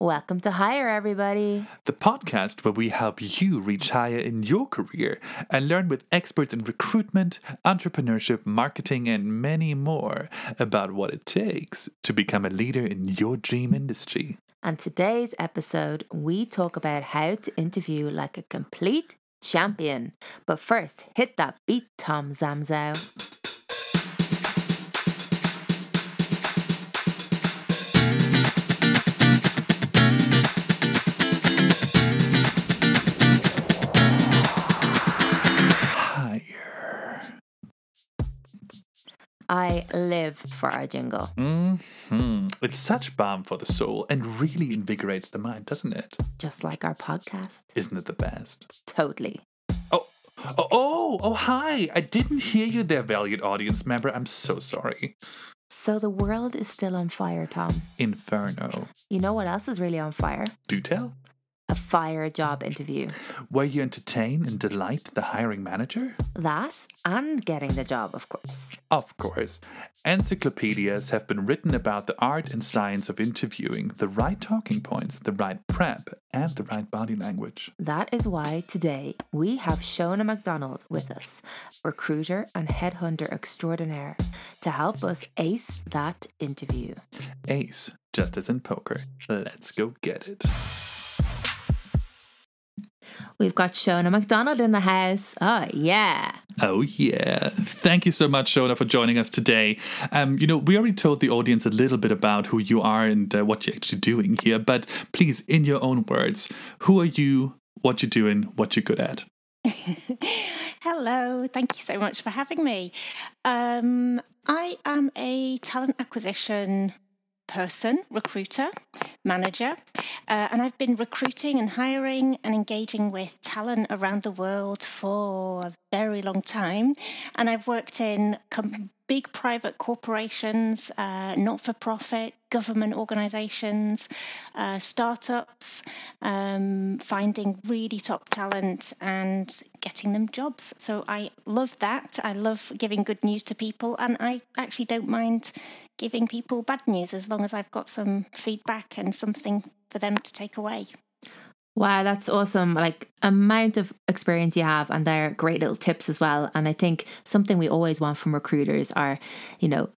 Welcome to Hire, everybody. the podcast where we help you reach higher in your career and learn with experts in recruitment, entrepreneurship, marketing, and many more about what it takes to become a leader in your dream industry. And today's episode, we talk about how to interview like a complete champion. But first, hit that beat, Tom Zamzow. I live for our jingle. hmm It's such balm for the soul and really invigorates the mind, doesn't it? Just like our podcast. Isn't it the best? Totally. Oh, oh, oh, oh, hi. I didn't hear you there, valued audience member. I'm so sorry. So the world is still on fire, Tom. Inferno. You know what else is really on fire? Do tell. A fire job interview. Where you entertain and delight the hiring manager? That and getting the job, of course. Of course. Encyclopedias have been written about the art and science of interviewing, the right talking points, the right prep, and the right body language. That is why today we have Shona MacDonald with us, recruiter and headhunter extraordinaire, to help us ace that interview. Ace, just as in poker. Let's go get it. We've got Shona McDonald in the house. Oh, yeah. Oh, yeah. Thank you so much, Shona, for joining us today. Um, you know, we already told the audience a little bit about who you are and uh, what you're actually doing here, but please, in your own words, who are you, what you're doing, what you're good at? Hello, thank you so much for having me. Um, I am a talent acquisition person, recruiter, manager, uh, and I've been recruiting and hiring and engaging with talent around the world for a very long time. And I've worked in com- big private corporations, uh, not for profit, government organizations, uh, startups, um, finding really top talent and getting them jobs. So I love that. I love giving good news to people, and I actually don't mind giving people bad news as long as I've got some feedback and something for them to take away. Wow, that's awesome. Like amount of experience you have and they're great little tips as well. And I think something we always want from recruiters are, you know,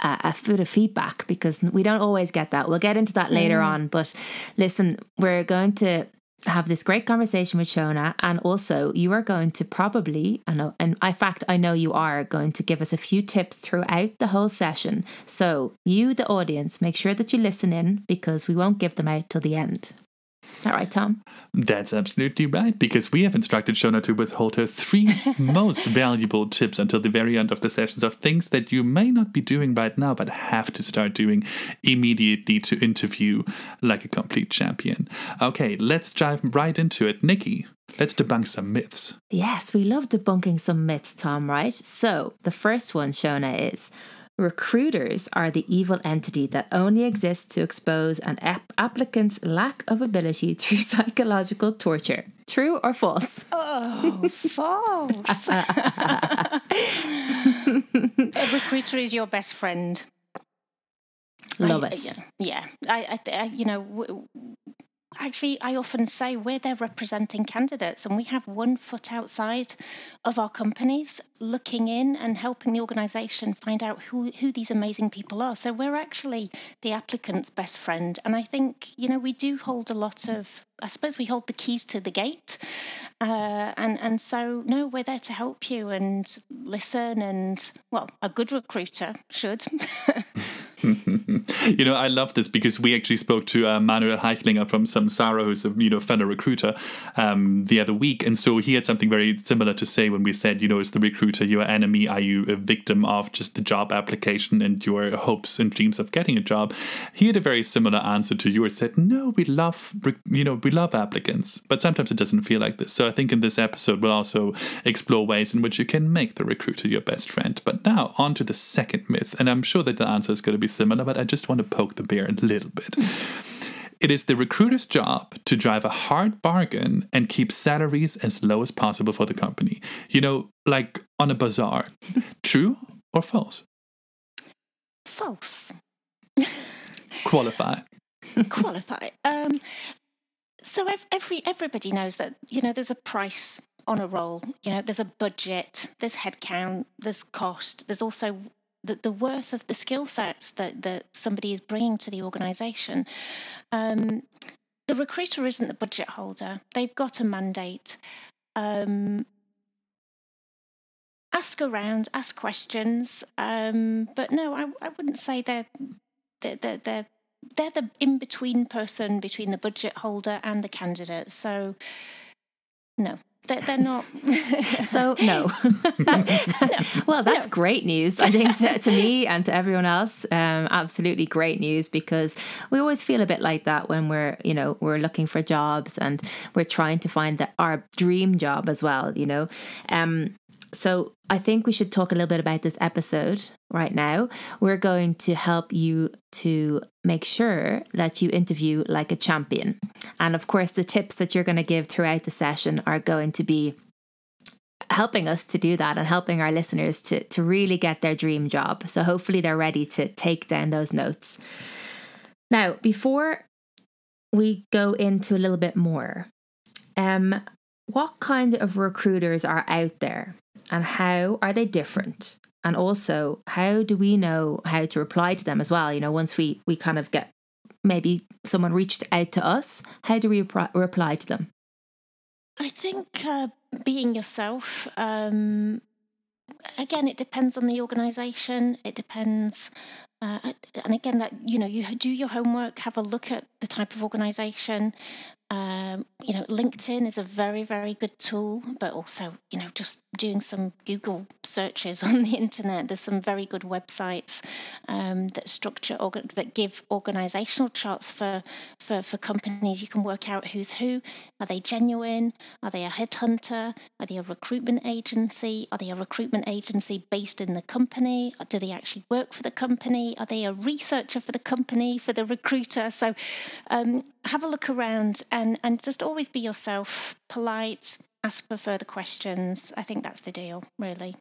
a, a bit of feedback because we don't always get that. We'll get into that later mm. on. But listen, we're going to have this great conversation with Shona, and also you are going to probably, I know, and in fact, I know you are going to give us a few tips throughout the whole session. So, you, the audience, make sure that you listen in because we won't give them out till the end. All right, Tom. That's absolutely right, because we have instructed Shona to withhold her three most valuable tips until the very end of the sessions of things that you may not be doing right now, but have to start doing immediately to interview like a complete champion. Okay, let's dive right into it. Nikki, let's debunk some myths. Yes, we love debunking some myths, Tom, right? So, the first one, Shona, is recruiters are the evil entity that only exists to expose an ap- applicant's lack of ability through psychological torture. True or false? Oh, false. a recruiter is your best friend. Love I- it. Yeah, I, I, I you know, w- actually, I often say we're there representing candidates, and we have one foot outside of our companies, looking in and helping the organisation find out who who these amazing people are. So we're actually the applicant's best friend, and I think you know we do hold a lot of. I suppose we hold the keys to the gate, uh, and and so no, we're there to help you and listen. And well, a good recruiter should. you know, I love this because we actually spoke to uh, Manuel Heichlinger from Samsara, who's a you know fellow recruiter, um, the other week, and so he had something very similar to say when we said, you know, is the recruiter your enemy? Are you a victim of just the job application and your hopes and dreams of getting a job? He had a very similar answer to yours. Said, no, we love you know we love applicants, but sometimes it doesn't feel like this. So I think in this episode we'll also explore ways in which you can make the recruiter your best friend. But now on to the second myth, and I'm sure that the answer is going to be similar, but I just want to poke the bear a little bit. It is the recruiter's job to drive a hard bargain and keep salaries as low as possible for the company. You know, like on a bazaar. True or false? False. Qualify. qualify. Um, so every everybody knows that you know there's a price on a role. You know, there's a budget, there's headcount, there's cost, there's also the, the worth of the skill sets that, that somebody is bringing to the organization. Um, the recruiter isn't the budget holder, they've got a mandate. Um, ask around, ask questions. Um, but no, I, I wouldn't say they're, they're, they're, they're they're the in between person between the budget holder and the candidate. So, no, they're, they're not. so no. no. Well, that's no. great news. I think to, to, me and to everyone else, um, absolutely great news because we always feel a bit like that when we're, you know, we're looking for jobs and we're trying to find the, our dream job as well. You know, um, so I think we should talk a little bit about this episode right now. We're going to help you to make sure that you interview like a champion. And of course, the tips that you're going to give throughout the session are going to be helping us to do that and helping our listeners to, to really get their dream job. So hopefully they're ready to take down those notes. Now, before we go into a little bit more, um, what kind of recruiters are out there and how are they different? And also, how do we know how to reply to them as well? You know, once we, we kind of get maybe someone reached out to us, how do we reply, to them? I think uh, being yourself, um, again, it depends on the organization. It depends uh, and again, that you know, you do your homework, have a look at the type of organization, um, you know, LinkedIn is a very, very good tool, but also, you know, just doing some Google searches on the internet. There's some very good websites um, that structure that give organizational charts for, for for companies. You can work out who's who. Are they genuine? Are they a headhunter? Are they a recruitment agency? Are they a recruitment agency based in the company? Do they actually work for the company? Are they a researcher for the company for the recruiter? So um, have a look around and and just always be yourself polite ask for further questions. I think that's the deal really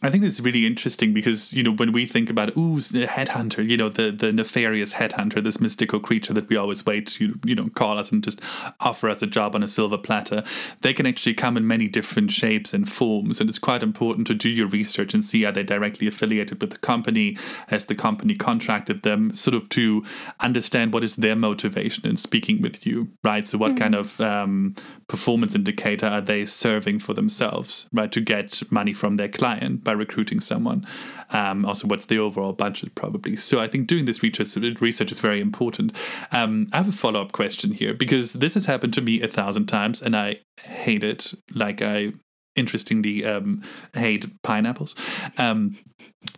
I think it's really interesting because you know when we think about ooh the headhunter, you know the the nefarious headhunter, this mystical creature that we always wait to you know call us and just offer us a job on a silver platter, they can actually come in many different shapes and forms, and it's quite important to do your research and see are they directly affiliated with the company, has the company contracted them, sort of to understand what is their motivation in speaking with you, right? So what mm-hmm. kind of um, performance indicator are they serving for themselves, right, to get money from their client by recruiting someone. Um, also, what's the overall budget, probably. So I think doing this research, research is very important. Um, I have a follow up question here because this has happened to me a thousand times and I hate it like I interestingly um, hate pineapples. Um,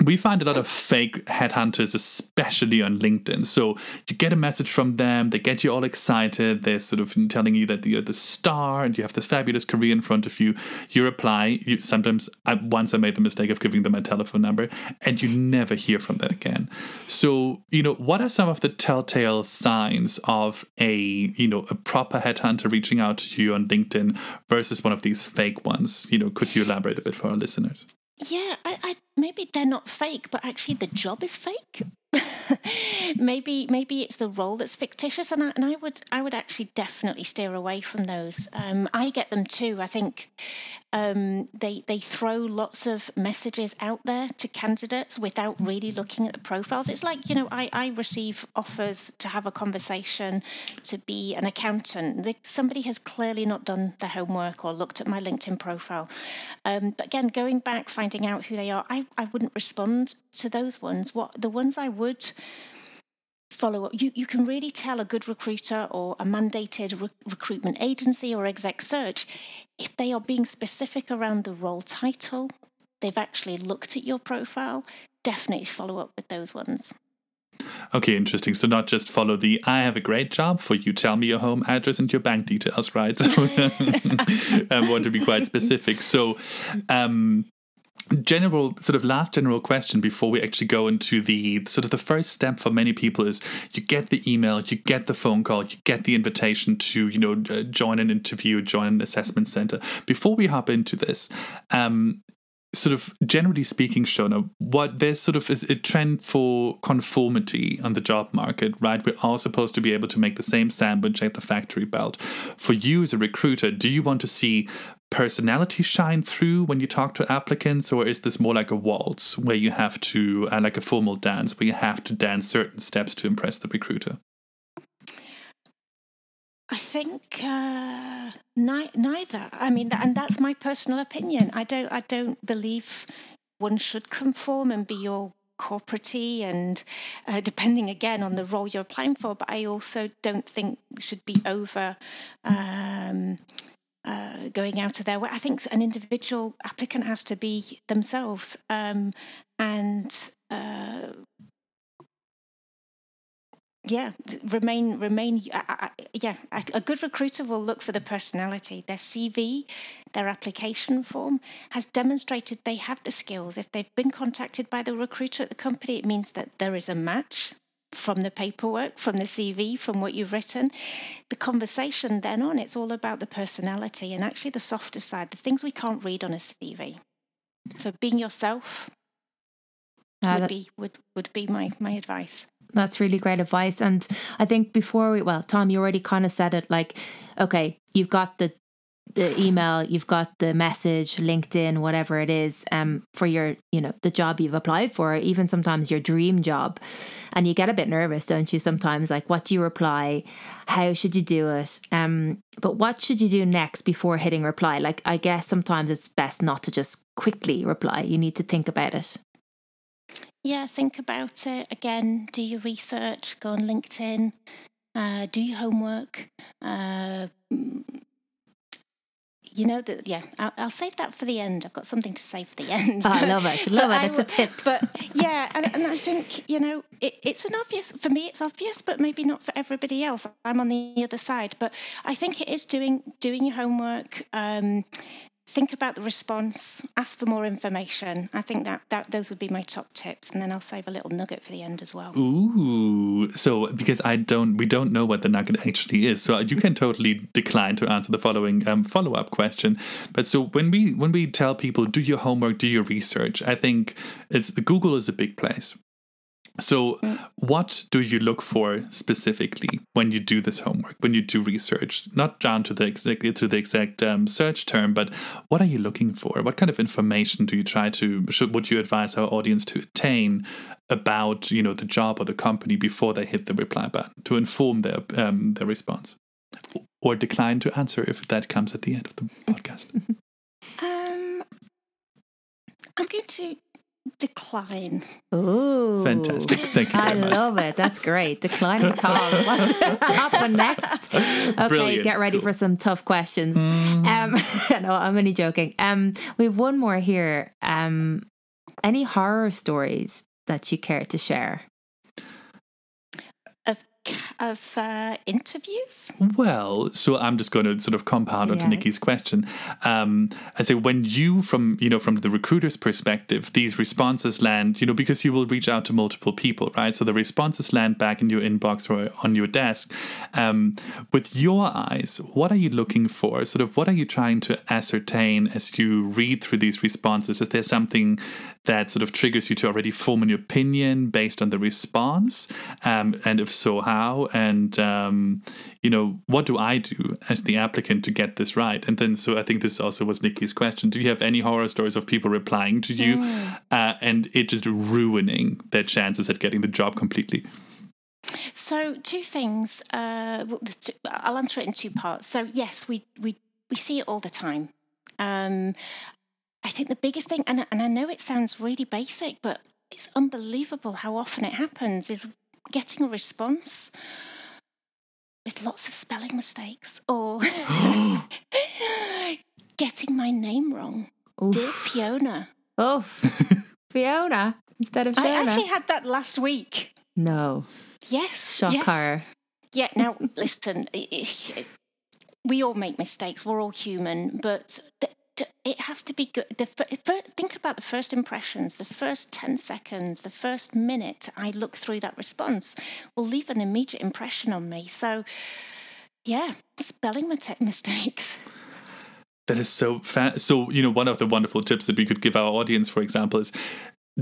we find a lot of fake headhunters, especially on LinkedIn. So you get a message from them, they get you all excited, they're sort of telling you that you're the star and you have this fabulous career in front of you. You reply. You sometimes I, once I made the mistake of giving them my telephone number, and you never hear from them again. So you know what are some of the telltale signs of a you know a proper headhunter reaching out to you on LinkedIn versus one of these fake ones? You know, could you elaborate a bit for our listeners? Yeah, I, I, maybe they're not fake, but actually the job is fake. maybe maybe it's the role that's fictitious, and I, and I would I would actually definitely steer away from those. Um, I get them too. I think um, they they throw lots of messages out there to candidates without really looking at the profiles. It's like you know I, I receive offers to have a conversation to be an accountant. They, somebody has clearly not done their homework or looked at my LinkedIn profile. Um, but again, going back, finding out who they are, I, I wouldn't respond to those ones. What the ones I would follow up. You, you can really tell a good recruiter or a mandated re- recruitment agency or exec search if they are being specific around the role title, they've actually looked at your profile, definitely follow up with those ones. Okay, interesting. So not just follow the I have a great job for you, tell me your home address and your bank details, right? So I want to be quite specific. So um general sort of last general question before we actually go into the sort of the first step for many people is you get the email you get the phone call you get the invitation to you know uh, join an interview join an assessment center before we hop into this um, sort of generally speaking, Shona, what there's sort of a, a, trend for conformity on the job market, right? We're all supposed to be able to make the same sandwich at the factory belt. For you as a recruiter, do you want to see personality shine through when you talk to applicants, or is this more like a waltz where you have to, uh, like a formal dance, where you have to dance certain steps to impress the recruiter? I think uh, ni- neither. I mean, and that's my personal opinion. I don't. I don't believe one should conform and be all corporatey and uh, depending again on the role you're applying for. But I also don't think should be over. Um, uh, going out of their way. I think an individual applicant has to be themselves um, and uh, yeah remain remain yeah a good recruiter will look for the personality their cv their application form has demonstrated they have the skills if they've been contacted by the recruiter at the company it means that there is a match from the paperwork from the cv from what you've written. The conversation then on it's all about the personality and actually the softer side the things we can't read on a cv so being yourself uh, would be would would be my my advice. That's really great advice. And I think before we, well, Tom, you already kind of said it like, okay, you've got the the email, you've got the message, LinkedIn, whatever it is, um, for your, you know, the job you've applied for, even sometimes your dream job. And you get a bit nervous, don't you? Sometimes, like, what do you reply? How should you do it? Um, but what should you do next before hitting reply? Like, I guess sometimes it's best not to just quickly reply. You need to think about it. Yeah, think about it. Again, do your research, go on LinkedIn, uh, do your homework. Uh, you know that yeah I'll, I'll, save that for the end. I've got something to say for the end. Oh, i love it. Love it. It's a tip. but yeah and, and i think you know it, it's an obvious for me it's obvious but maybe not for everybody else. I'm on the other side. But i think it is doing doing your homework um, think about the response, ask for more information. I think that, that those would be my top tips, and then I'll save a little nugget for the end as well. Ooh, so because I don't, we don't know what the nugget actually is, so you can totally decline to answer the following um, follow up question. But so when we when we tell people do your homework, do your research, I think it's Google is a big place. So, what do you look for specifically when you do this homework, when you do research? Not down to the exact to the exact um, search term, but what are you looking for? What kind of information do you try to? Should would you advise our audience to attain about you know the job or the company before they hit the reply button to inform their um, their response, or decline to answer if that comes at the end of the podcast? Um, I'm going to decline. Ooh. Fantastic. Thank you. I much. love it. That's great. Declining Tom. What's happen next? Okay, Brilliant. get ready cool. for some tough questions. Mm. Um, no, I'm only joking. Um, we have one more here. Um, any horror stories that you care to share? Of uh, interviews? Well, so I'm just going to sort of compound onto Yes. Nikki's question. Um, I say when you, from you know, from the recruiter's perspective, these responses land, you know, because you will reach out to multiple people, right? So the responses land back in your inbox or on your desk. Um, with your eyes, what are you looking for? Sort of, what are you trying to ascertain as you read through these responses? Is there something that sort of triggers you to already form an opinion based on the response? Um, and if so, how? And, um, you know, what do I do as the applicant to get this right? And then, so I think this also was Nikki's question. Do you have any horror stories of people replying to you uh, and it just ruining their chances at getting the job completely? So, two things. Uh, well, the two- I'll answer it in two parts. So, yes, we we we see it all the time. Um, I think the biggest thing, and I- and I know it sounds really basic, but it's unbelievable how often it happens, is getting a response with lots of spelling mistakes or getting my name wrong. Oof. Dear Fiona, Oh, Fiona instead of I Shona. actually had that last week. no, Yes, shock yes. Yeah, now listen, i- i- we all make mistakes. We're all human, but th- it has to be good. The think about the first impressions, the first 10 seconds, the first minute I look through that response will leave an immediate impression on me. So, yeah, spelling mistakes. That is so fa- so. You know, one of the wonderful tips that we could give our audience, for example, is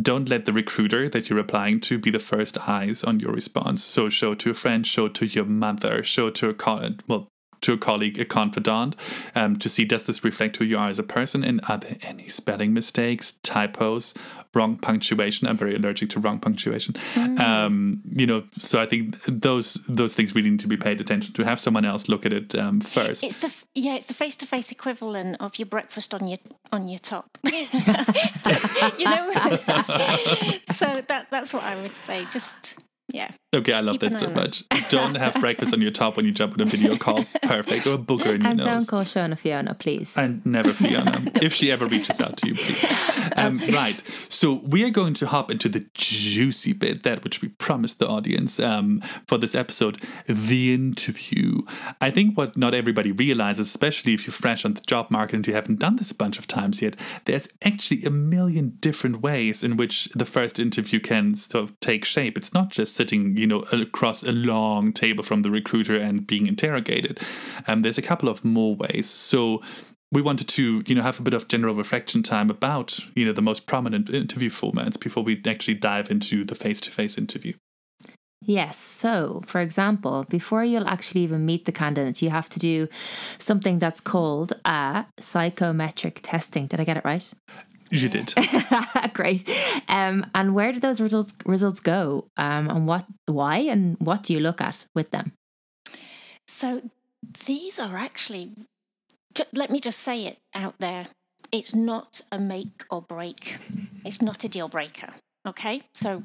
don't let the recruiter that you're applying to be the first eyes on your response. So show to a friend, show to your mother, show to a co- well to a colleague, a confidant, um, to see does this reflect who you are as a person, and are there any spelling mistakes, typos, wrong punctuation? I'm very allergic to wrong punctuation. Mm. Um, you know, so I think those those things really need to be paid attention to. Have someone else look at it um, first. It's the yeah, it's the face to face equivalent of your breakfast on your on your top. you know, so that that's what I would say. Just yeah. Okay, I love Keep that so much. Don't have breakfast on your top when you jump on a video call. Perfect. Or a booger in your and nose. don't call Shona Fiona, please. And never Fiona. if she ever reaches out to you, please. Um, right. So we are going to hop into the juicy bit, that which we promised the audience um, for this episode, the interview. I think what not everybody realizes, especially if you're fresh on the job market and you haven't done this a bunch of times yet, there's actually a million different ways in which the first interview can sort of take shape. It's not just sitting you know, across a long table from the recruiter and being interrogated. Um, there's a couple of more ways. So we wanted to, you know, have a bit of general reflection time about, you know, the most prominent interview formats before we actually dive into the face-to-face interview. Yes. So, for example, before you'll actually even meet the candidate, you have to do something that's called a psychometric testing. Did I get it right? You did. Great. Um, and where did those results results go? Um, and what, why, and what do you look at with them? So these are actually. Let me just say it out there. It's not a make or break. It's not a deal breaker. Okay. So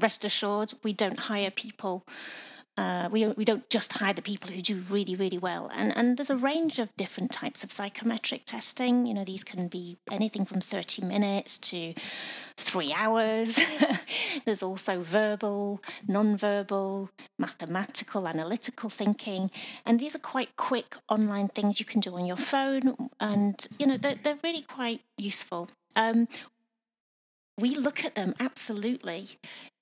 rest assured, we don't hire people uh, we, we don't just hire the people who do really, really well. And, and there's a range of different types of psychometric testing. You know, these can be anything from 30 minutes to three hours. there's also verbal, non-verbal, mathematical, analytical thinking. And these are quite quick online things you can do on your phone. And, you know, they're, they're really quite useful. Um, we look at them absolutely.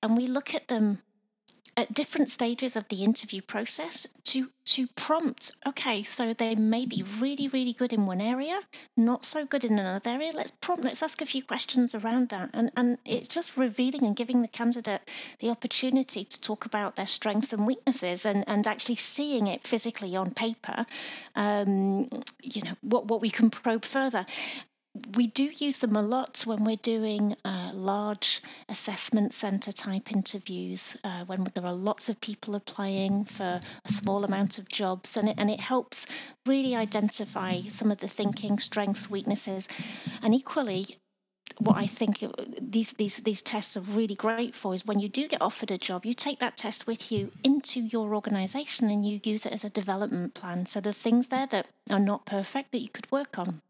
And we look at them at different stages of the interview process to to prompt okay so they may be really really good in one area not so good in another area. Let's prompt let's ask a few questions around that. And and it's just revealing and giving the candidate the opportunity to talk about their strengths and weaknesses and and actually seeing it physically on paper um, you know what what we can probe further we do use them a lot when we're doing uh, large assessment center type interviews, uh, when there are lots of people applying for a small amount of jobs, and it, and it helps really identify some of the thinking, strengths, weaknesses, and equally. What I think these, these these tests are really great for is when you do get offered a job, you take that test with you into your organization and you use it as a development plan. So the things there that are not perfect that you could work on.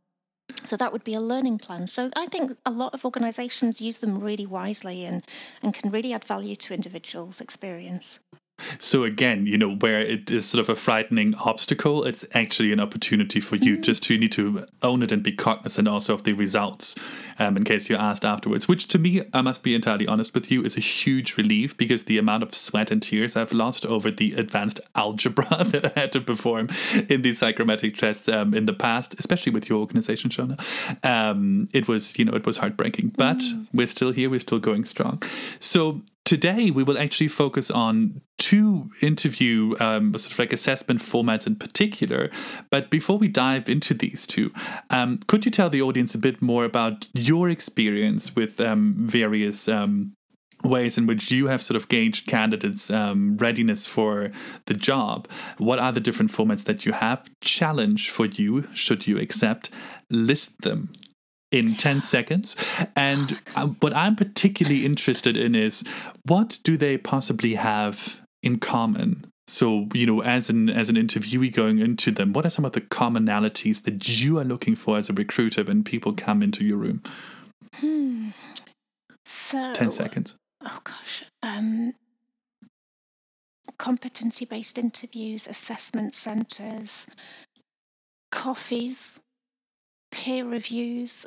So that would be a learning plan. So I think a lot of organizations use them really wisely and, and can really add value to individuals' experience. So again, you know, where it is sort of a frightening obstacle, it's actually an opportunity for you mm. just to need to own it and be cognizant also of the results. Um, in case you're asked afterwards, which to me, I must be entirely honest with you, is a huge relief because the amount of sweat and tears I've lost over the advanced algebra that I had to perform in these psychometric tests um, in the past, especially with your organization, Shona, um, it was, you know, it was heartbreaking. But mm. we're still here, we're still going strong. So today we will actually focus on two interview um, sort of like assessment formats in particular. But before we dive into these two um, could you tell the audience a bit more about your experience with um, various um, ways in which you have sort of gauged candidates um, readiness for the job? What are the different formats that you have? Challenge for you should you accept list them in 10 seconds. And uh, what I'm particularly interested in is what do they possibly have in common? So, you know, as an as an interviewee going into them, what are some of the commonalities that you are looking for as a recruiter when people come into your room? Hmm. So 10 seconds. Oh gosh. Um competency based interviews, assessment centers, coffees, peer reviews,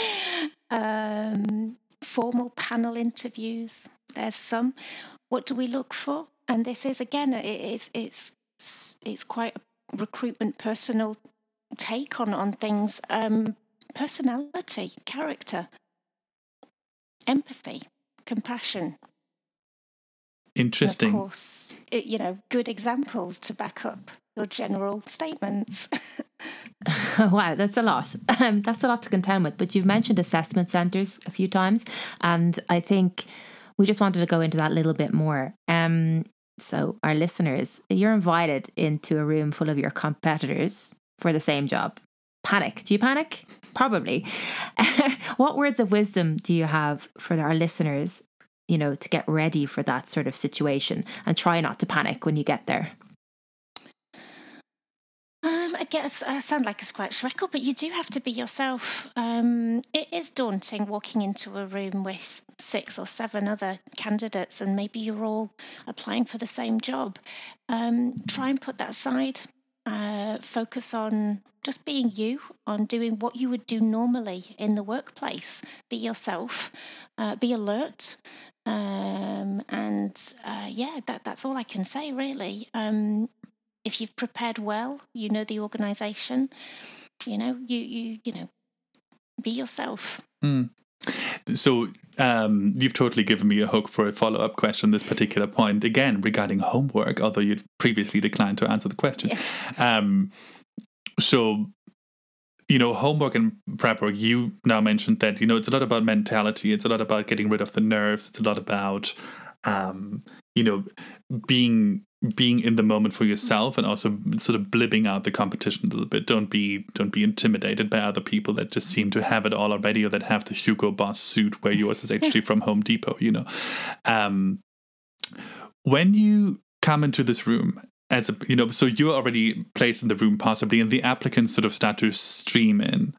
um, formal panel interviews. There's some. What do we look for? And this is again, it is it's it's quite a recruitment personal take on on things. Um, personality, character, empathy, compassion. Interesting. And of course, you know, good examples to back up your general statements. wow, that's a lot. Um, that's a lot to contend with. But you've mentioned assessment centres a few times, and I think we just wanted to go into that a little bit more. Um, so, our listeners, you're invited into a room full of your competitors for the same job. Panic. Do you panic? Probably. what words of wisdom do you have for our listeners, you know, to get ready for that sort of situation and try not to panic when you get there? I guess I sound like a scratch record, but you do have to be yourself. Um, it is daunting walking into a room with six or seven other candidates, and maybe you're all applying for the same job. Um, try and put that aside. Uh, focus on just being you, on doing what you would do normally in the workplace. Be yourself. Uh, be alert. Um, and uh, yeah, that, that's all I can say really. Um, if you've prepared well, you know the organization, you know, you you you know, be yourself. Mm. So um, you've totally given me a hook for a follow up question. This particular point again regarding homework, although you'd previously declined to answer the question. Yeah. Um, so you know, homework and prep work. You now mentioned that you know it's a lot about mentality. It's a lot about getting rid of the nerves. It's a lot about um, you know being being in the moment for yourself and also sort of blibbing out the competition a little bit. Don't be don't be intimidated by other people that just seem to have it all already or that have the hugo boss suit where yours is actually from home depot you know. Um, when you come into this room as a you know so you're already placed in the room possibly and the applicants sort of start to stream in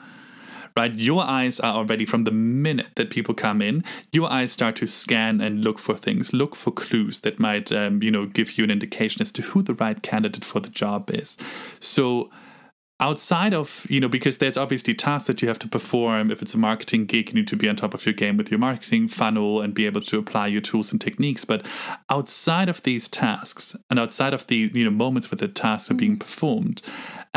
right? Your eyes are already from the minute that people come in, your eyes start to scan and look for things, look for clues that might, um, you know, give you an indication as to who the right candidate for the job is. So, outside of you know because there's obviously tasks that you have to perform if it's a marketing gig you need to be on top of your game with your marketing funnel and be able to apply your tools and techniques but outside of these tasks and outside of the you know moments where the tasks are being mm. performed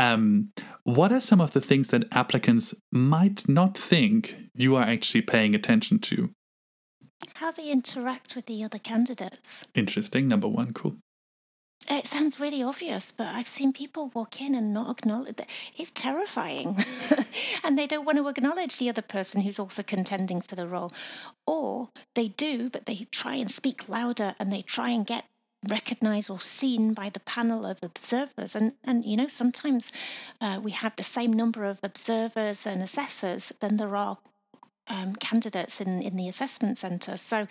um, what are some of the things that applicants might not think you are actually paying attention to? How they interact with the other candidates. Interesting. Number one, cool. It sounds really obvious, but I've seen people walk in and not acknowledge that. It's terrifying. and they don't want to acknowledge the other person who's also contending for the role. Or they do, but they try and speak louder and they try and get recognized or seen by the panel of observers. And, and you know, sometimes uh, we have the same number of observers and assessors than there are um, candidates in, in the assessment centre. So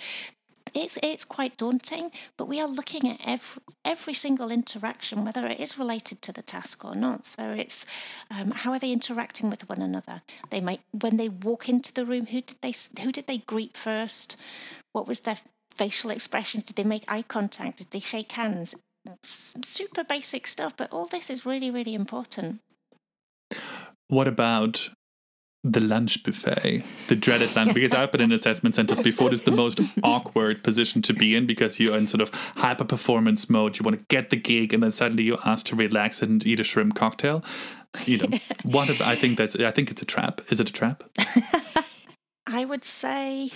it's it's quite daunting, but we are looking at every every single interaction, whether it is related to the task or not. So it's um, how are they interacting with one another? They might when they walk into the room, who did they who did they greet first? What was their facial expressions? Did they make eye contact? Did they shake hands? Super basic stuff, but all this is really, really important. What about the lunch buffet, the dreaded lunch, because I've been in assessment centers before. It's the most awkward position to be in because you're in sort of hyper performance mode. You want to get the gig, and then suddenly you're asked to relax and eat a shrimp cocktail. You know, what? I think that's. I think it's a trap. Is it a trap? I would say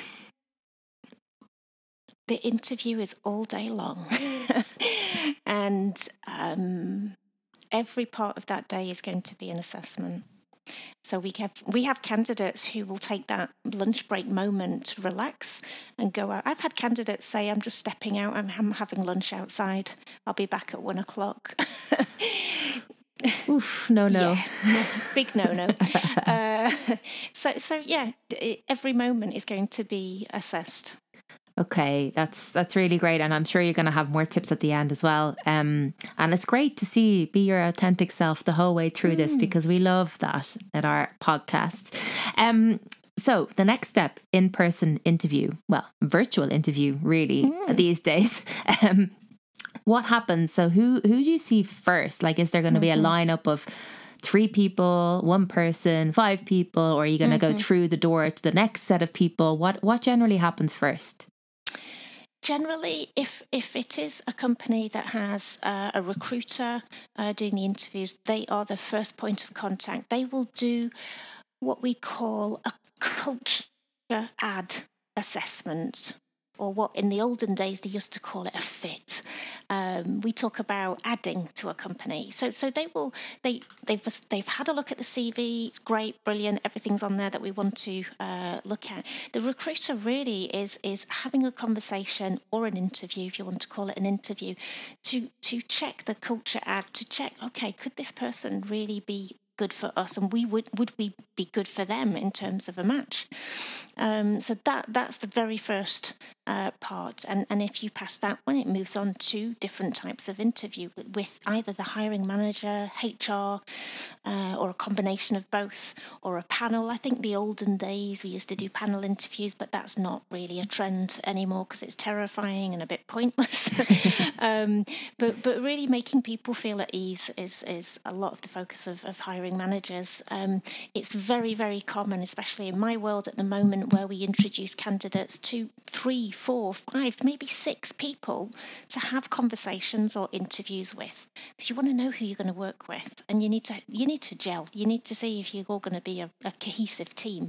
the interview is all day long. and um, every part of that day is going to be an assessment. So we have we have candidates who will take that lunch break moment to relax and go out. I've had candidates say, "I'm just stepping out. I'm, I'm having lunch outside. I'll be back at one o'clock." Oof! No, no, yeah, big no, no. uh, so, so yeah, every moment is going to be assessed. Okay, that's that's really great, and I'm sure you're going to have more tips at the end as well. Um, and it's great to see be your authentic self the whole way through mm. this because we love that at our podcast. Um, so the next step, in person interview, well, virtual interview, really mm. these days. Um, what happens? So who who do you see first? Like, is there going to mm-hmm. be a mm-hmm. lineup of three people, one person, five people, or are you going to mm-hmm. go through the door to the next set of people? What what generally happens first? Generally, if if it is a company that has uh, a recruiter uh, doing the interviews, they are the first point of contact. They will do what we call a culture add assessment or what in the olden days they used to call it a fit. Um, we talk about adding to a company. So so they will they they've they've had a look at the CV. It's great, brilliant. Everything's on there that we want to uh, look at. The recruiter really is is having a conversation or an interview, if you want to call it an interview, to to check the culture add to check. Okay, could this person really be good for us and we would would we be good for them in terms of a match? Um, so that that's the very first uh, part and and if you pass that one it moves on to different types of interview with either the hiring manager hr uh, or a combination of both or a panel. I think the olden days we used to do panel interviews but that's not really a trend anymore because it's terrifying and a bit pointless. Um, but but really making people feel at ease is is a lot of the focus of, of hiring hiring managers. Um, it's very, very common, especially in my world at the moment, where we introduce candidates to three, four, five, maybe six people to have conversations or interviews with. Because you want to know who you're going to work with, and you need to you need to gel. You need to see if you're all going to be a, a cohesive team.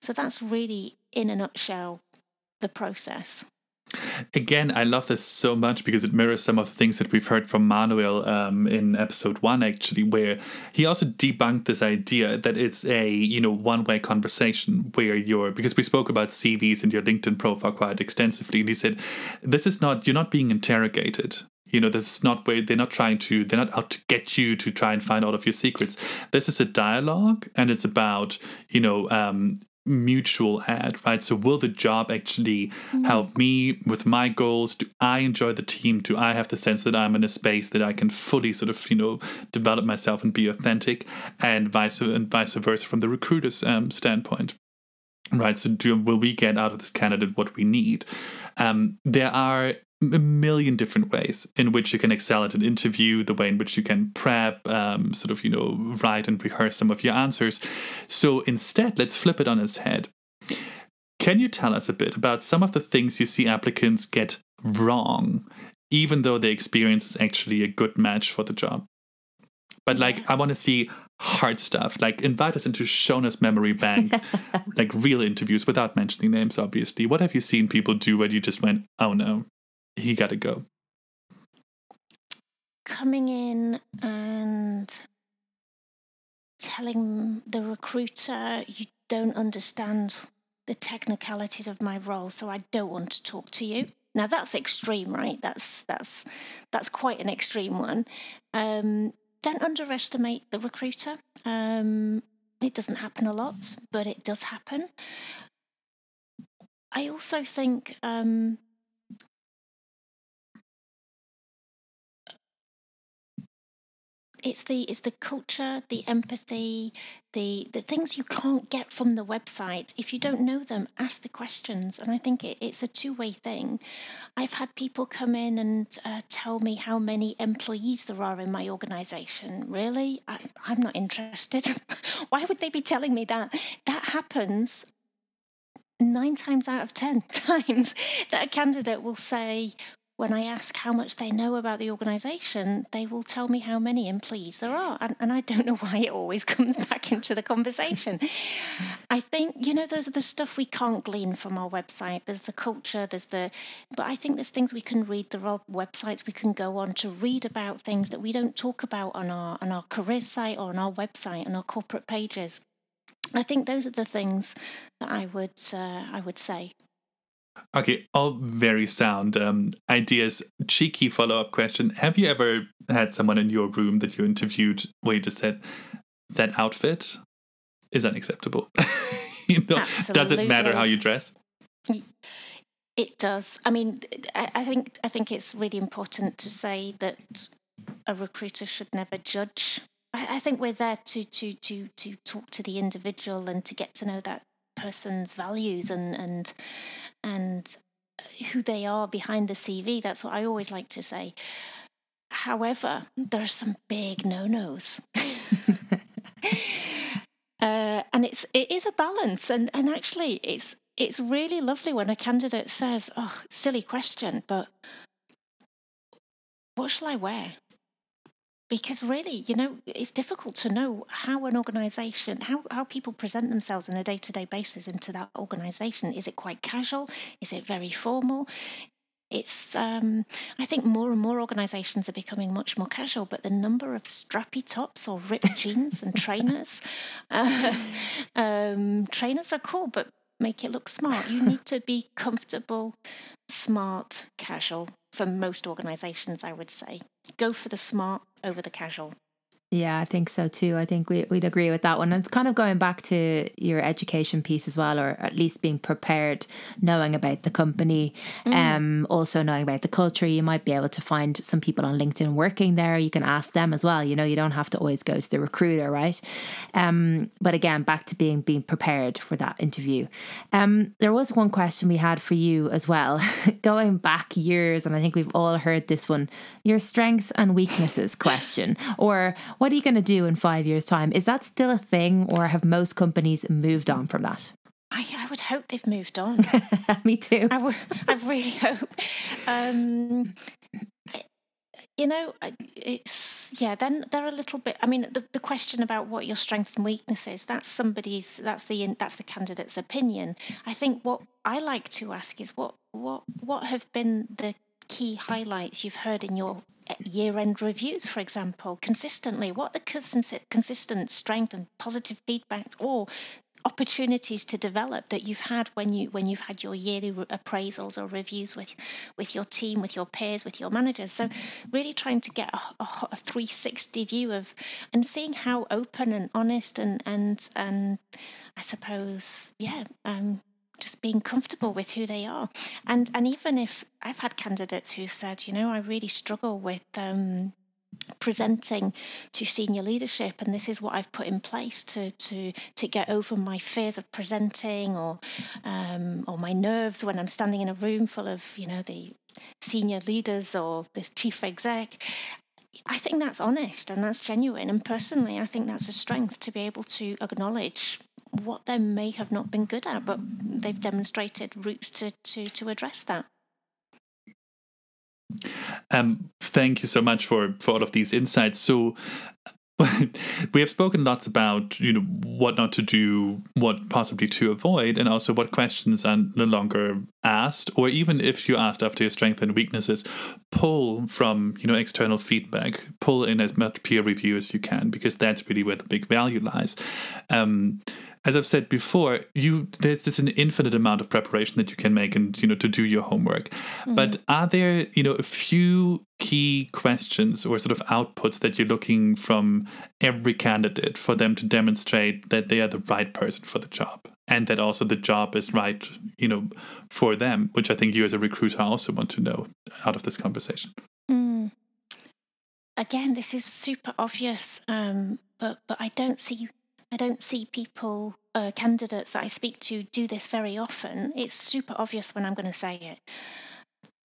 So that's really, in a nutshell, the process. Again, I love this so much because it mirrors some of the things that we've heard from Manuel um, in episode one, actually, where he also debunked this idea that it's a you know one way conversation where you're because we spoke about CVs and your LinkedIn profile quite extensively, and he said this is not you're not being interrogated. You know, this is not where they're not trying to, they're not out to get you to try and find all of your secrets. This is a dialogue and it's about, you know, um, mutual ad, right? So will the job actually mm-hmm. help me with my goals? Do I enjoy the team? Do I have the sense that I'm in a space that I can fully sort of, you know, develop myself and be authentic and vice and vice versa from the recruiter's um, standpoint? Right. So do will we get out of this candidate what we need? Um, there are a million different ways in which you can excel at an interview, the way in which you can prep, um, sort of, you know, write and rehearse some of your answers. So instead, let's flip it on its head. Can you tell us a bit about some of the things you see applicants get wrong, even though the experience is actually a good match for the job? But like, I want to see hard stuff. Like, invite us into Shona's memory bank, like real interviews without mentioning names, obviously. What have you seen people do where you just went, oh no? He got to go? Coming in and telling the recruiter you don't understand the technicalities of my role, so I don't want to talk to you. Now that's extreme, right? That's that's that's quite an extreme one. Um, don't underestimate the recruiter. Um, it doesn't happen a lot, but it does happen. I also think um, it's the it's the culture, the empathy, the the things you can't get from the website. If you don't know them, ask the questions, and I think it, it's a two way thing. I've had people come in and uh, tell me how many employees there are in my organisation. Really, I, I'm not interested. Why would they be telling me that? That happens nine times out of ten times that a candidate will say, when I ask how much they know about the organization, they will tell me how many employees there are. And, and I don't know why it always comes back into the conversation. I think, you know, those are the stuff we can't glean from our website. There's the culture, there's the, but I think there's things we can read. There are websites we can go on to read about things that we don't talk about on our, on our career site or on our website, on our corporate pages. I think those are the things that I would, uh, I would say. Okay, all very sound um, ideas. Cheeky follow up question Have you ever had someone in your room that you interviewed where you just said, that outfit is unacceptable? you know, does it matter how you dress? It does. I mean, I think I think it's really important to say that a recruiter should never judge. I, I think we're there to to to to talk to the individual and to get to know that person's values and and and who they are behind the CV. That's what I always like to say. However, there are some big no-nos. uh, and it's it is a balance and and actually it's it's really lovely when a candidate says, "Oh, silly question, but what shall I wear?" Because really, you know, it's difficult to know how an organization, how, how people present themselves on a day to day basis into that organization. Is it quite casual? Is it very formal? it's um, I think more and more organisations are becoming much more casual, but the number of strappy tops or ripped jeans and trainers, uh, um, trainers are cool, but make it look smart. You need to be comfortable, smart, casual for most organisations. I would say go for the smart over the casual. Yeah, I think so too. I think we, would agree with that one. And it's kind of going back to your education piece as well, or at least being prepared, knowing about the company, mm. um, also knowing about the culture. You might be able to find some people on LinkedIn working there. You can ask them as well. You know, you don't have to always go to the recruiter, right? Um, but again, back to being being prepared for that interview. Um, there was one question we had for you as well, going back years, and I think we've all heard this one: your strengths and weaknesses question, or what are you going to do in five years' time? Is that still a thing, or have most companies moved on from that? I, I would hope they've moved on. Me too. I, w- I really hope. Um, I, you know, it's yeah. Then they're a little bit. I mean, the, the question about what your strengths and weaknesses. That's somebody's. That's the that's the candidate's opinion. I think what I like to ask is what what what have been the key highlights you've heard in your year end reviews, for example, consistently? What the consistent strength and positive feedback or opportunities to develop that you've had when you when you've had your yearly appraisals or reviews with with your team with your peers with your managers so really trying to get a, a, a 360 view of and seeing how open and honest and and and i suppose yeah um just being comfortable with who they are. And and even if i've had candidates who said you know i really struggle with um, presenting to senior leadership and this is what I've put in place to to to get over my fears of presenting or um, or my nerves when I'm standing in a room full of you know the senior leaders or the chief exec. I think that's honest and that's genuine. And personally I think that's a strength to be able to acknowledge what they may have not been good at, but they've demonstrated routes to, to, to address that. Um, thank you so much for, for all of these insights. So, we have spoken lots about you know what not to do, what possibly to avoid, and also what questions are no longer asked, or even if you asked after your strengths and weaknesses, pull from you know external feedback, pull in as much peer review as you can, because that's really where the big value lies. Um, as I've said before, you there's just an infinite amount of preparation that you can make and you know to do your homework. Mm-hmm. But are there, you know, a few key questions or sort of outputs that you're looking from every candidate for them to demonstrate that they are the right person for the job and that also the job is right, you know, for them, which I think you as a recruiter also want to know out of this conversation. Mm. Again, this is super obvious, um, but but I don't see I don't see people, uh, candidates that I speak to, do this very often. It's super obvious when I'm going to say it.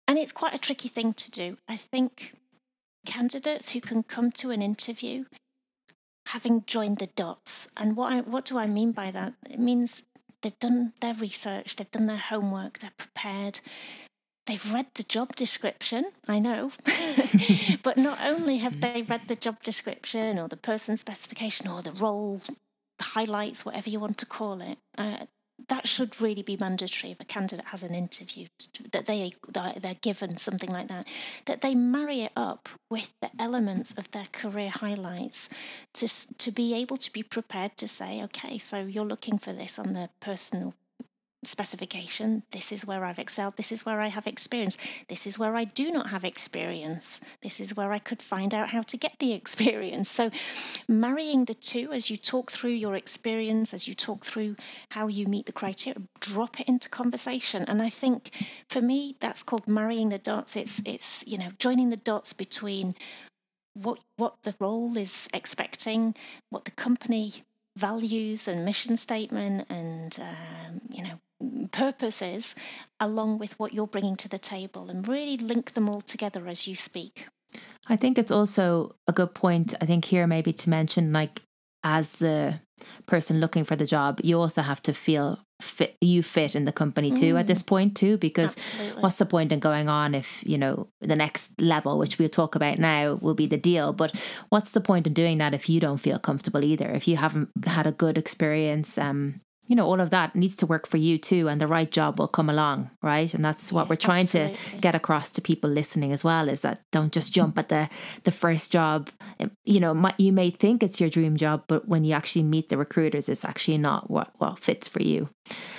And it's quite a tricky thing to do. I think candidates who can come to an interview having joined the dots. And what I, what do I mean by that? It means they've done their research, they've done their homework, they're prepared, they've read the job description, I know, but not only have they read the job description or the person specification or the role highlights, whatever you want to call it, uh, that should really be mandatory if a candidate has an interview that they they're given something like that that they marry it up with the elements of their career highlights to to be able to be prepared to say okay so you're looking for this on the personal specification. This is where I've excelled. This is where I have experience. This is where I do not have experience. This is where I could find out how to get the experience. So, marrying the two as you talk through your experience, as you talk through how you meet the criteria, drop it into conversation. And I think for me, that's called marrying the dots. It's it's you know joining the dots between what what the role is expecting, what the company values and mission statement and um, you know purposes along with what you're bringing to the table and really link them all together as you speak. I think it's also a good point, I think, here maybe to mention like as the person looking for the job, you also have to feel fit you fit in the company too mm. at this point too because Absolutely. what's the point in going on if you know the next level which we'll talk about now will be the deal but what's the point in doing that if you don't feel comfortable either if you haven't had a good experience um you know, all of that needs to work for you too, and the right job will come along, right? And that's what we're trying absolutely. to get across to people listening as well: is that don't just jump at the the first job. You know, you may think it's your dream job, but when you actually meet the recruiters, it's actually not what what fits for you.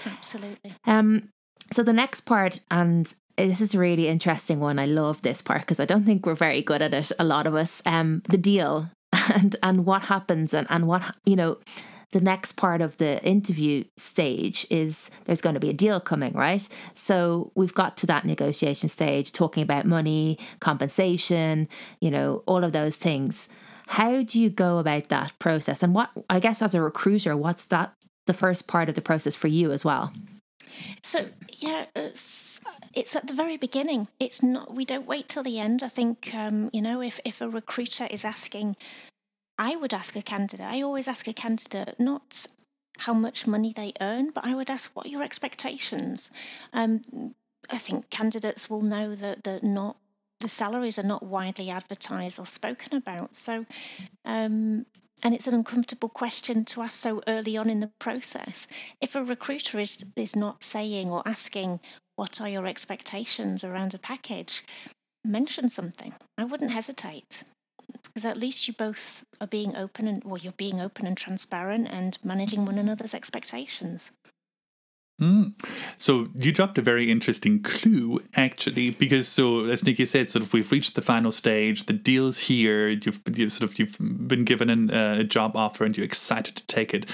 Absolutely. Um. So the next part, and this is a really interesting one. I love this part because I don't think we're very good at it. A lot of us. Um. The deal and and what happens and and what you know the next part of the interview stage is there's going to be a deal coming, right? So we've got to that negotiation stage, talking about money, compensation, you know, all of those things. How do you go about that process? And what, I guess, as a recruiter, what's that the first part of the process for you as well? So, yeah, it's, it's at the very beginning. It's not, we don't wait till the end. I think, um, you know, if, if a recruiter is asking, I would ask a candidate, I always ask a candidate not how much money they earn, but I would ask what are your expectations. Um, I think candidates will know that that not the salaries are not widely advertised or spoken about. So, um, and it's an uncomfortable question to ask so early on in the process. If a recruiter is is not saying or asking what are your expectations around a package, mention something. I wouldn't hesitate because at least you both are being open and well you're being open and transparent and managing one another's expectations Mm. So you dropped a very interesting clue, actually, because so as Nikki said, sort of we've reached the final stage. The deal's here. You've, you've sort of you've been given an, uh, a job offer, and you're excited to take it.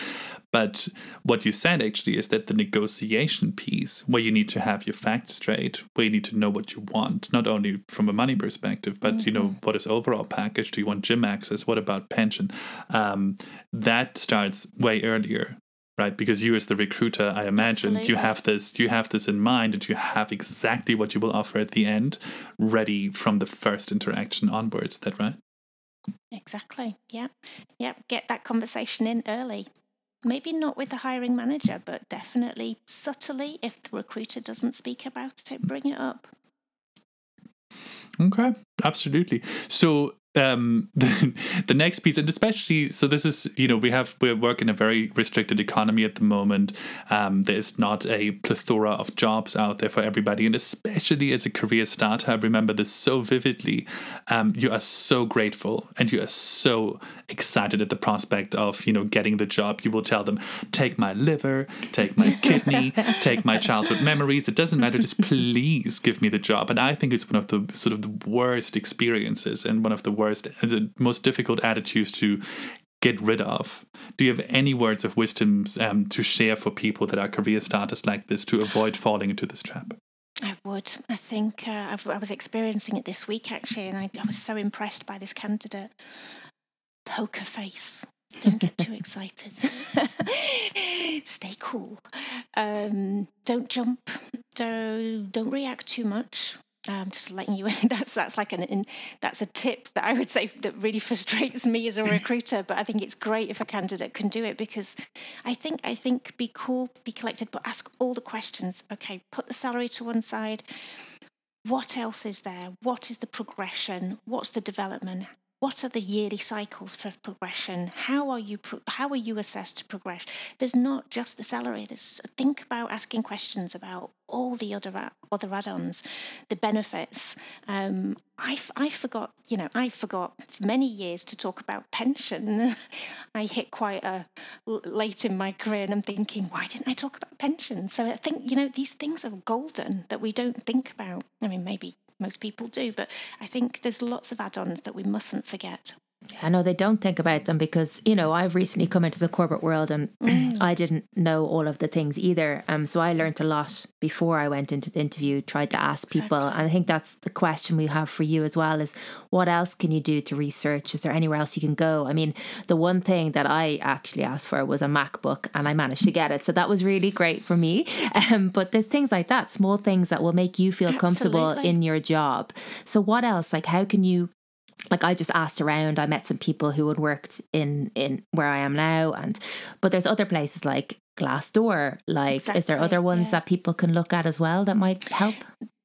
But what you said actually is that the negotiation piece, where you need to have your facts straight, where you need to know what you want, not only from a money perspective, but mm-hmm. you know mm-hmm. what is overall package? Do you want gym access? What about pension? Um, that starts way earlier right because you as the recruiter i imagine Absolutely. you have this you have this in mind and you have exactly what you will offer at the end ready from the first interaction onwards is that right exactly yeah yeah get that conversation in early maybe not with the hiring manager, but definitely subtly, if the recruiter doesn't speak about it, bring it up. Okay, absolutely. So um, the, the next piece, and especially so, this is you know we have we work in a very restricted economy at the moment. Um, there's not a plethora of jobs out there for everybody, and especially as a career starter, I remember this so vividly. Um, you are so grateful, and you are so excited at the prospect of you know getting the job. You will tell them, "Take my liver, take my kidney, take my childhood memories. It doesn't matter. Just please give me the job." And I think it's one of the sort of the worst experiences and one of the worst worst, the most difficult attitudes to get rid of. Do you have any words of wisdom um, to share for people that are career starters like this to avoid falling into this trap? I would. I think uh, i was experiencing it this week actually, and I, I was so impressed by this candidate. Poker face. Don't get too excited. Stay cool. Um, don't jump. Don't don't react too much um, just letting you in. that's that's like an in, that's a tip that I would say that really frustrates me as a recruiter but I think it's great if a candidate can do it because I think I think be cool be collected but ask all the questions. Okay put the salary to one side. What else is there? What is the progression? What's the development what are the yearly cycles for progression? How are you how are you assessed to progress? There's not just the salary. There's think about asking questions about all the other other add-ons the benefits. Um, I, I forgot you know I forgot for many years to talk about pension. I hit quite a late in my career and I'm thinking why didn't I talk about pension? So I think you know these things are golden that we don't think about. I mean maybe most people do. But I think there's lots of add ons that we mustn't forget. I know they don't think about them because you know I've recently come into the corporate world and mm. I didn't know all of the things either. Um, so I learned a lot before I went into the interview. Tried to ask people, exactly. and I think that's the question we have for you as well: is what else can you do to research? Is there anywhere else you can go? I mean, the one thing that I actually asked for was a MacBook, and I managed to get it, so that was really great for me. Um, but there's things like that, small things that will make you feel comfortable in your job. So what else? Like, how can you like I just asked around. I met some people who had worked in in where I am now, and but there's other places like Glassdoor. Like, exactly, is there other ones yeah. that people can look at as well that might help?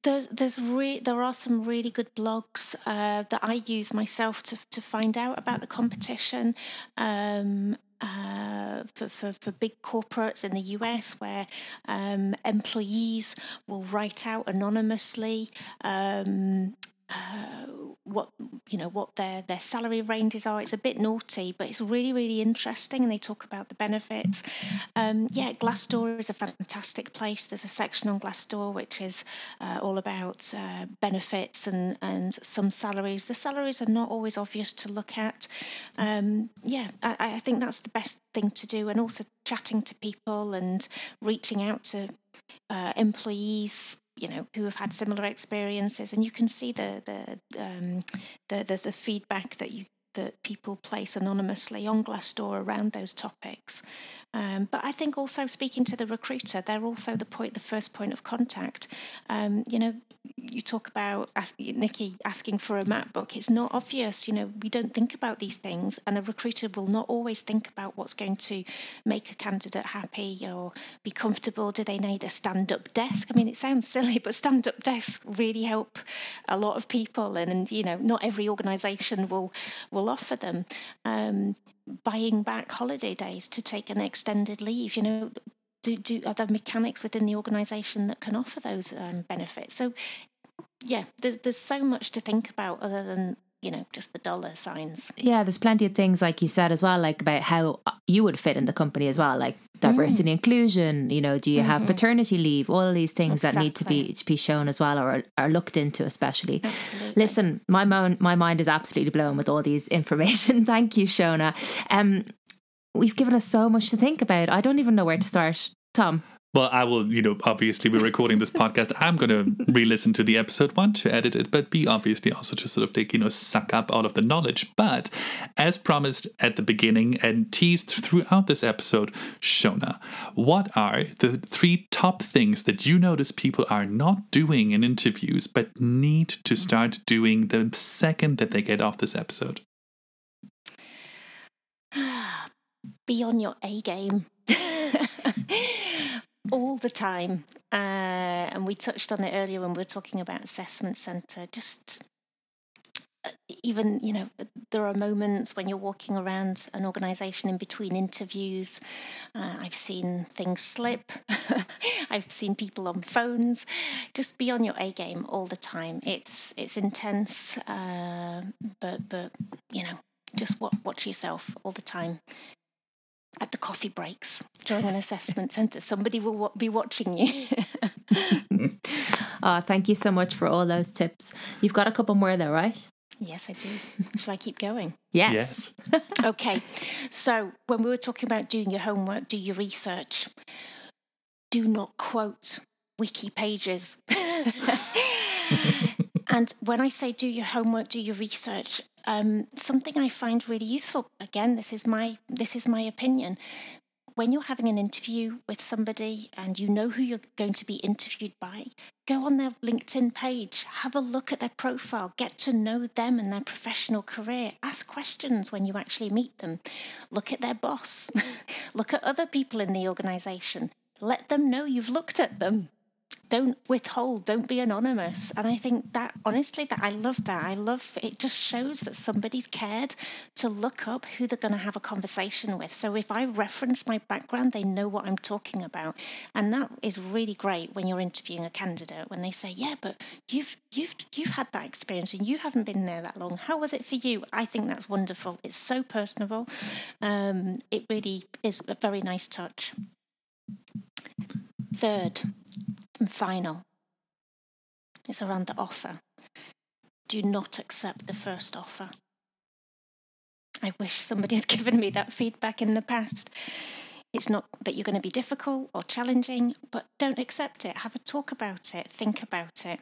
There's, there's re- there are some really good blogs uh, that I use myself to, to find out about the competition. Um, uh, for, for, for big corporates in the US where um, employees will write out anonymously um, what you know what their their salary ranges are. It's a bit naughty, but it's really really interesting, and they talk about the benefits. Um, yeah, Glassdoor is a fantastic place. There's a section on Glassdoor which is uh, all about uh, benefits and and some salaries. The salaries are not always obvious to look at. Um, yeah, I, I think that's the best thing to do, and also chatting to people and reaching out to uh, employees you know who have had similar experiences and you can see the the um, the, the, the feedback that you that people place anonymously on Glassdoor around those topics. Um, but I think also speaking to the recruiter, they're also the point, the first point of contact. Um, you know, you talk about Nikki asking for a MacBook. It's not obvious. You know, we don't think about these things, and a recruiter will not always think about what's going to make a candidate happy or be comfortable. Do they need a stand-up desk? I mean, it sounds silly, but stand-up desks really help a lot of people, and, and you know, not every organisation will will offer them. Um, buying back holiday days to take an extended leave. You know, do, do are there mechanics within the organisation that can offer those um, benefits? So, yeah, there's there's so much to think about other than you know just the dollar signs yeah there's plenty of things like you said as well like about how you would fit in the company as well like diversity mm. and inclusion you know do you mm-hmm. have paternity leave all of these things exactly. that need to be to be shown as well or are looked into especially absolutely. listen my mind my mind is absolutely blown with all these information thank you shona um we've given us so much to think about i don't even know where to start tom well, I will, you know, obviously we're recording this podcast. I'm going to re-listen to the episode one to edit it, but B obviously also to sort of take, you know, suck up all of the knowledge. But as promised at the beginning and teased throughout this episode, Shona, what are the three top things that you notice people are not doing in interviews but need to start doing the second that they get off this episode? Be on your A game. all the time. Uh, and we touched on it earlier when we were talking about assessment centre. Just uh, even, you know, there are moments when you're walking around an organisation in between interviews. Uh, I've seen things slip. I've seen people on phones. Just be on your A game all the time. It's it's intense, uh, but but you know, just watch yourself all the time at the coffee breaks during an assessment centre. Somebody will be watching you. oh, thank you so much for all those tips. You've got a couple more though, right? Yes, I do. Shall I keep going? Yes. yes. okay. So, when we were talking about doing your homework, do your research. Do not quote wiki pages. And when I say do your homework, do your research, um, something I find really useful. Again, this is my this is my opinion. When you're having an interview with somebody and you know who you're going to be interviewed by, go on their LinkedIn page, have a look at their profile, get to know them and their professional career, ask questions when you actually meet them, look at their boss, look at other people in the organization, let them know you've looked at them don't withhold don't be anonymous. And i think that honestly that i love that. I love it just shows that somebody's cared to look up who they're going to have a conversation with. So if i reference my background they know what i'm talking about. And that is really great when you're interviewing a candidate when they say yeah but you've you've you've had that experience and you haven't been there that long. How was it for you? I think that's wonderful. It's so personable. Um, it really is a very nice touch. Third and final. It's around the offer. Do not accept the first offer. I wish somebody had given me that feedback in the past. It's not that you're going to be difficult or challenging, but don't accept it. Have a talk about it, think about it,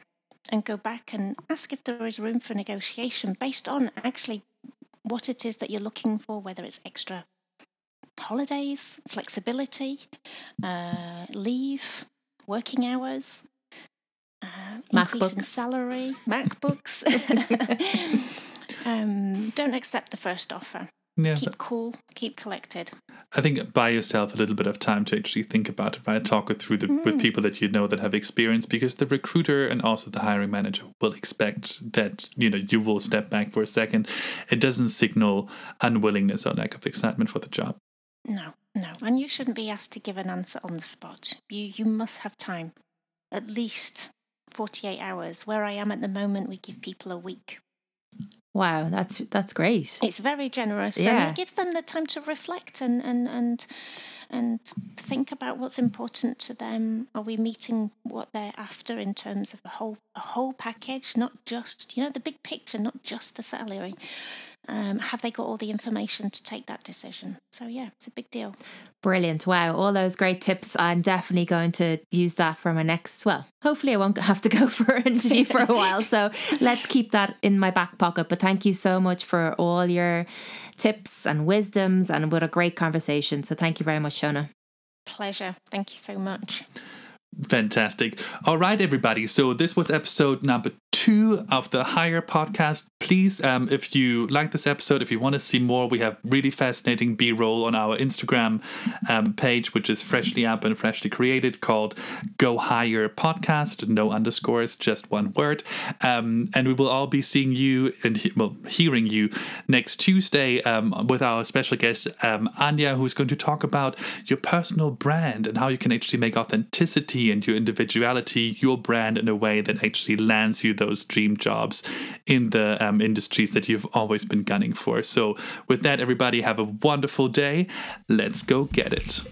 and go back and ask if there is room for negotiation based on actually what it is that you're looking for, whether it's extra holidays, flexibility, uh, leave, working hours, uh, increasing salary, MacBooks. Um, don't accept the first offer. Yeah, Keep cool, keep collected. I think buy yourself a little bit of time to actually think about it, right? Talk it through the, with Mm. people that you know that have experience, because the recruiter and also the hiring manager will expect that you know you will step back for a second. It doesn't signal unwillingness or lack of excitement for the job. No, no. And you shouldn't be asked to give an answer on the spot. You you must have time. At least 48 hours. Where I am at the moment, we give people a week. Wow, that's that's great. It's very generous Yeah. and it gives them the time to reflect and, and, and and think about what's important to them. Are we meeting what they're after in terms of a whole a whole package, not just you know the big picture, not just the salary. Um, have they got all the information to take that decision? So yeah, it's a big deal. Brilliant. Wow. All those great tips. I'm definitely going to use that for my next, well, hopefully I won't have to go for an interview for a while. So let's keep that in my back pocket. But thank you so much for all your tips and wisdoms and what a great conversation. So thank you very much, Shona. Pleasure. Thank you so much. Fantastic. All right, everybody. So this was episode number two of the Higher podcast. Please, um, if you like this episode, if you want to see more, we have really fascinating B roll on our Instagram um, page, which is freshly up and freshly created, called Go Higher Podcast. No underscores, just one word. Um, and we will all be seeing you and he- well, hearing you next Tuesday um, with our special guest um, Anya, who's going to talk about your personal brand and how you can actually make authenticity and your individuality your brand in a way that actually lands you those dream jobs in the um, industries that you've always been gunning for. So, with that, everybody, have a wonderful day. Let's go get it.